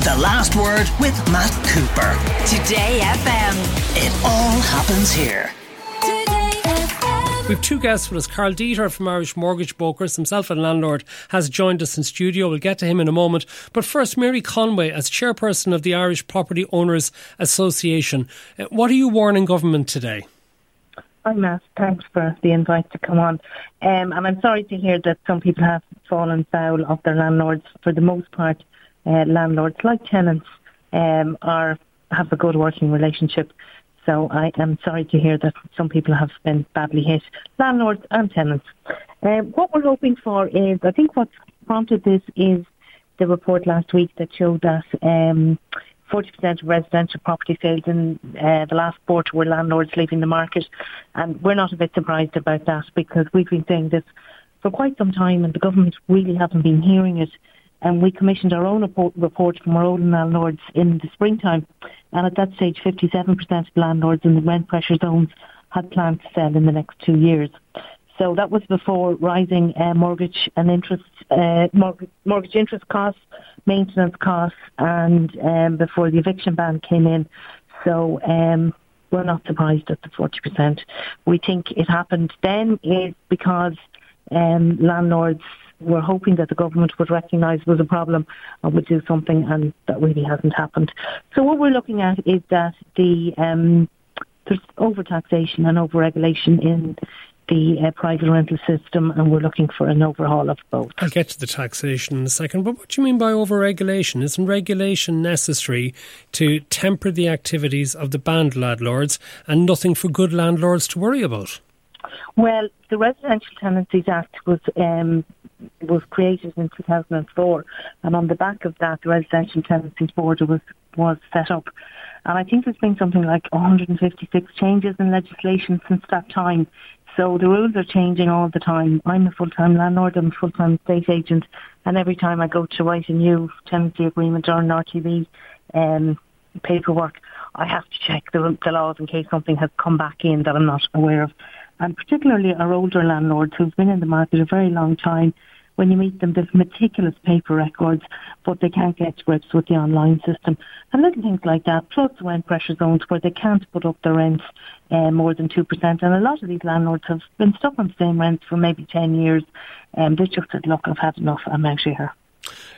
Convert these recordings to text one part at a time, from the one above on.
The Last Word with Matt Cooper. Today FM. It all happens here. We have two guests with us. Karl Deeter from Irish Mortgage Brokers, himself a landlord, has joined us in studio. We'll get to him in a moment. But first, Mary Conway, as chairperson of the Irish Property Owners Association, uh, what are you warning government today? Hi, Matt. Thanks for the invite to come on. Um, and I'm sorry to hear that some people have fallen foul of their landlords. For the most part, uh, landlords, like tenants, um, are have a good working relationship so I am sorry to hear that some people have been badly hit, landlords and tenants. Uh, what we're hoping for is, I think what's prompted this is the report last week that showed that um, 40% of residential property sales in uh, the last quarter were landlords leaving the market. And we're not a bit surprised about that because we've been saying this for quite some time and the government really haven't been hearing it. And we commissioned our own report from our own landlords in the springtime and at that stage, 57% of landlords in the rent pressure zones had planned to sell in the next two years. So that was before rising uh, mortgage and interest, uh, mortgage, mortgage, interest costs, maintenance costs, and um, before the eviction ban came in. So um, we're not surprised at the 40%. We think it happened then is because um, landlords we're hoping that the government would recognise it was a problem and would do something, and that really hasn't happened. So what we're looking at is that the um, there's overtaxation and overregulation in the uh, private rental system, and we're looking for an overhaul of both. I'll get to the taxation in a second, but what do you mean by overregulation? Isn't regulation necessary to temper the activities of the banned landlords and nothing for good landlords to worry about? Well, the Residential Tenancies Act was um, was created in 2004, and on the back of that, the Residential Tenancies Board was was set up. And I think there's been something like 156 changes in legislation since that time. So the rules are changing all the time. I'm a full-time landlord, I'm a full-time estate agent, and every time I go to write a new tenancy agreement or an RTB um, paperwork, I have to check the, the laws in case something has come back in that I'm not aware of and particularly our older landlords who've been in the market a very long time. When you meet them, they've meticulous paper records, but they can't get to grips with the online system. And little things like that, plus rent pressure zones where they can't put up their rents uh, more than 2%. And a lot of these landlords have been stuck on the same rent for maybe 10 years. And um, they just said, look, I've had enough, I'm of here.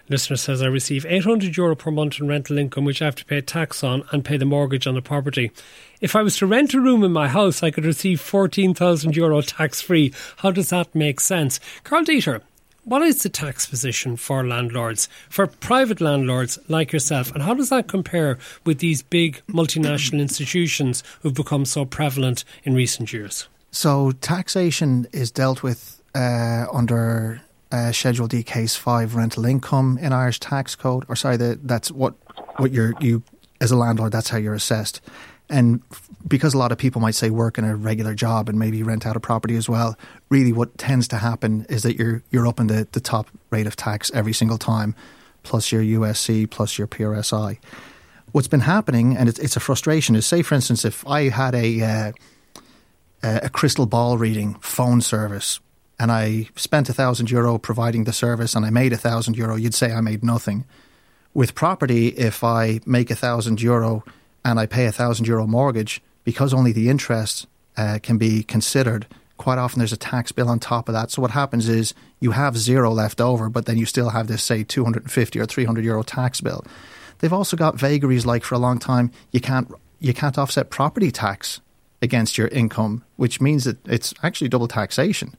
Listener says I receive 800 euro per month in rental income, which I have to pay tax on and pay the mortgage on the property. If I was to rent a room in my house, I could receive 14,000 euro tax free. How does that make sense? Karl Deeter, what is the tax position for landlords, for private landlords like yourself, and how does that compare with these big multinational institutions who've become so prevalent in recent years? So, taxation is dealt with uh, under uh, Schedule D Case Five rental income in Irish tax code, or sorry, the, that's what what you're you as a landlord. That's how you're assessed, and because a lot of people might say work in a regular job and maybe rent out a property as well. Really, what tends to happen is that you're you're up in the, the top rate of tax every single time, plus your USC, plus your PRSI. What's been happening, and it's, it's a frustration, is say for instance, if I had a uh, a crystal ball reading phone service and I spent a thousand euro providing the service and I made a thousand euro, you'd say I made nothing. With property, if I make a thousand euro and I pay a thousand euro mortgage, because only the interest uh, can be considered, quite often there's a tax bill on top of that. So what happens is you have zero left over, but then you still have this, say, 250 or 300 euro tax bill. They've also got vagaries like for a long time you can't you can't offset property tax against your income, which means that it's actually double taxation.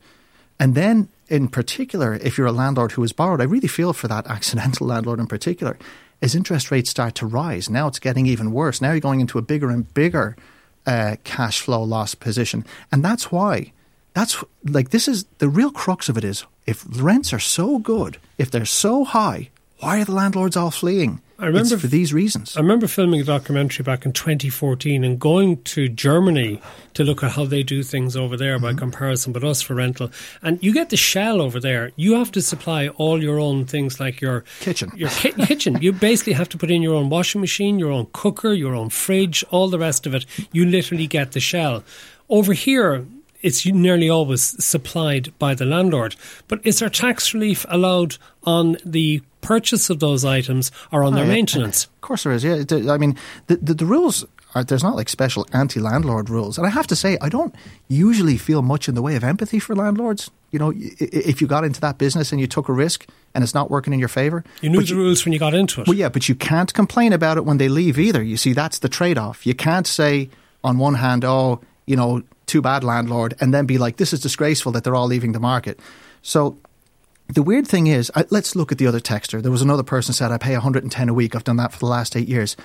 And then, in particular, if you're a landlord who has borrowed, I really feel for that accidental landlord in particular. As interest rates start to rise, now it's getting even worse. Now you're going into a bigger and bigger uh, cash flow loss position. And that's why, that's like, this is the real crux of it is if rents are so good, if they're so high, why are the landlords all fleeing? I remember it's for these reasons. I remember filming a documentary back in 2014 and going to Germany to look at how they do things over there mm-hmm. by comparison with us for rental. And you get the shell over there. You have to supply all your own things like your kitchen. Your ki- kitchen. You basically have to put in your own washing machine, your own cooker, your own fridge, all the rest of it. You literally get the shell. Over here, it's nearly always supplied by the landlord. But is there tax relief allowed on the purchase of those items or on Oh, their yeah. maintenance. Of course there is. Yeah, I mean, the the, the rules are there's not like special anti-landlord rules, and I have to say I don't usually feel much in the way of empathy for landlords. You know, if you got into that business and you took a risk and it's not working in your favor, You knew the rules when you got into it. Well, yeah, but you can't complain about it when they leave either. You see, that's the trade-off. You can't say on one hand, "Oh, you know, too bad, landlord," and then be like, "This is disgraceful that they're all leaving the market." So the weird thing is, I, let's look at the other texter. There was another person said, I pay 110 a week. I've done that for the last eight years.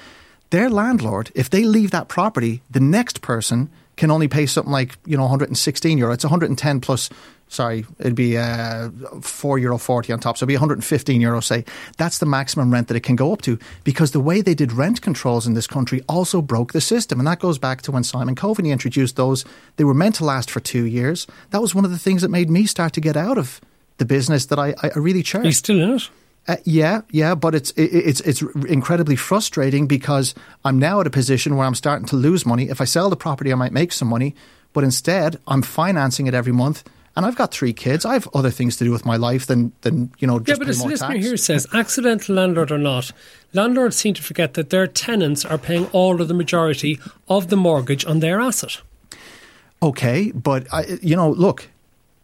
Their landlord, if they leave that property, the next person can only pay something like, you know, 116 euro. It's 110 plus, sorry, it'd be uh, 4 euro 40 on top. So it'd be 115 euro, say. That's the maximum rent that it can go up to because the way they did rent controls in this country also broke the system. And that goes back to when Simon Coveney introduced those. They were meant to last for two years. That was one of the things that made me start to get out of the business that I, I really cherish. Are you still in it? Uh, yeah, yeah, but it's it, it's it's incredibly frustrating because I'm now at a position where I'm starting to lose money. If I sell the property, I might make some money, but instead I'm financing it every month. And I've got three kids. I have other things to do with my life than than you know Yeah, but this listener tax. here says, accidental landlord or not, landlords seem to forget that their tenants are paying all or the majority of the mortgage on their asset. Okay, but I, you know, look,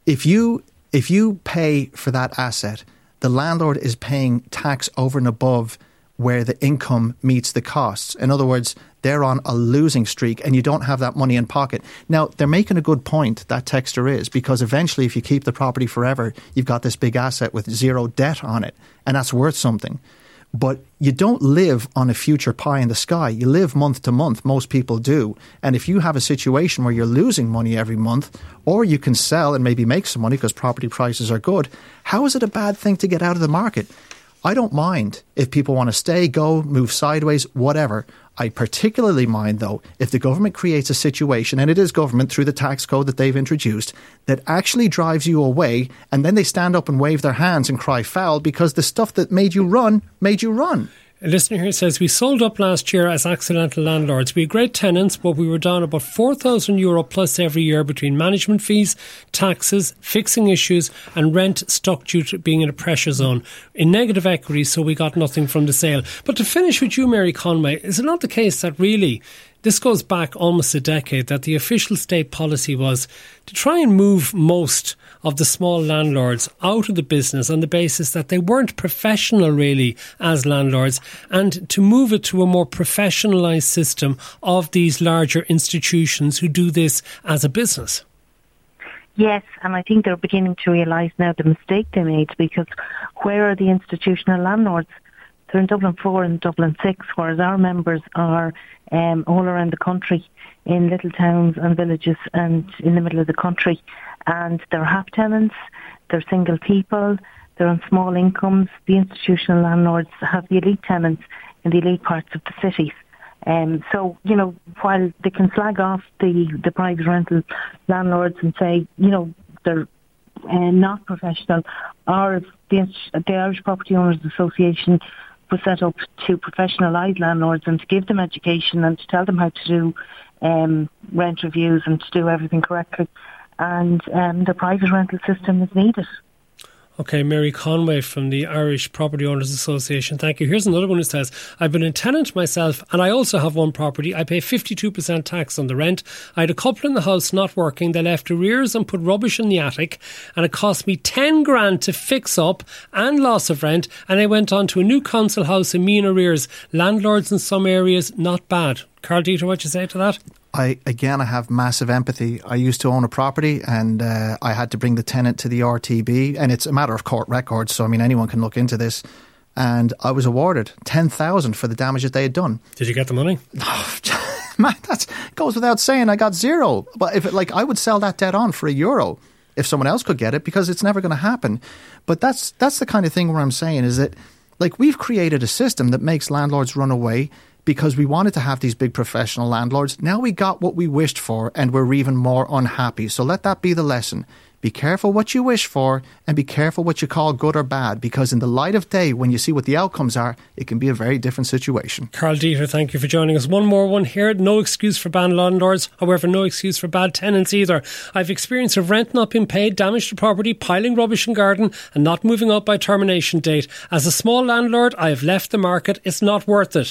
if you if you pay for that asset, the landlord is paying tax over and above where the income meets the costs. In other words, they're on a losing streak and you don't have that money in pocket. Now, they're making a good point, that texter is, because eventually if you keep the property forever, you've got this big asset with zero debt on it, and that's worth something. But you don't live on a future pie in the sky. You live month to month. Most people do. And if you have a situation where you're losing money every month, or you can sell and maybe make some money because property prices are good, how is it a bad thing to get out of the market? I don't mind if people want to stay, go, move sideways, whatever. I particularly mind, though, if the government creates a situation, and it is government through the tax code that they've introduced, that actually drives you away, and then they stand up and wave their hands and cry foul because the stuff that made you run made you run. A listener here says, We sold up last year as accidental landlords. We had great tenants, but we were down about 4,000 euro plus every year between management fees, taxes, fixing issues, and rent stuck due to being in a pressure zone. In negative equity, so we got nothing from the sale. But to finish with you, Mary Conway, is it not the case that really this goes back almost a decade that the official state policy was to try and move most of the small landlords out of the business on the basis that they weren't professional really as landlords and to move it to a more professionalised system of these larger institutions who do this as a business. Yes, and I think they're beginning to realise now the mistake they made because where are the institutional landlords? They're in Dublin 4 and Dublin 6, whereas our members are um, all around the country in little towns and villages and in the middle of the country. And they're half tenants, they're single people, they're on small incomes. The institutional landlords have the elite tenants in the elite parts of the cities. Um, so, you know, while they can slag off the, the private rental landlords and say, you know, they're uh, not professional, or the, the Irish Property Owners Association was set up to professionalise landlords and to give them education and to tell them how to do um, rent reviews and to do everything correctly. And um, the private rental system is needed. Okay, Mary Conway from the Irish Property Owners Association. Thank you. Here's another one who says, I've been a tenant myself and I also have one property. I pay 52% tax on the rent. I had a couple in the house not working. They left arrears and put rubbish in the attic and it cost me 10 grand to fix up and loss of rent. And I went on to a new council house in mean arrears. Landlords in some areas, not bad. Karl Deeter, what you say to that? I again, I have massive empathy. I used to own a property, and uh, I had to bring the tenant to the RTB, and it's a matter of court records. So I mean, anyone can look into this. And I was awarded ten thousand for the damage that they had done. Did you get the money? Man, that goes without saying. I got zero. But if it, like, I would sell that debt on for a euro if someone else could get it because it's never going to happen. But that's that's the kind of thing where I'm saying is that like we've created a system that makes landlords run away because we wanted to have these big professional landlords. Now we got what we wished for and we're even more unhappy. So let that be the lesson. Be careful what you wish for and be careful what you call good or bad because, in the light of day, when you see what the outcomes are, it can be a very different situation. Karl Deeter, thank you for joining us. One more one here. No excuse for bad landlords, however, no excuse for bad tenants either. I've experience of rent not being paid, damage to property, piling rubbish in garden, and not moving up by termination date. As a small landlord, I have left the market. It's not worth it.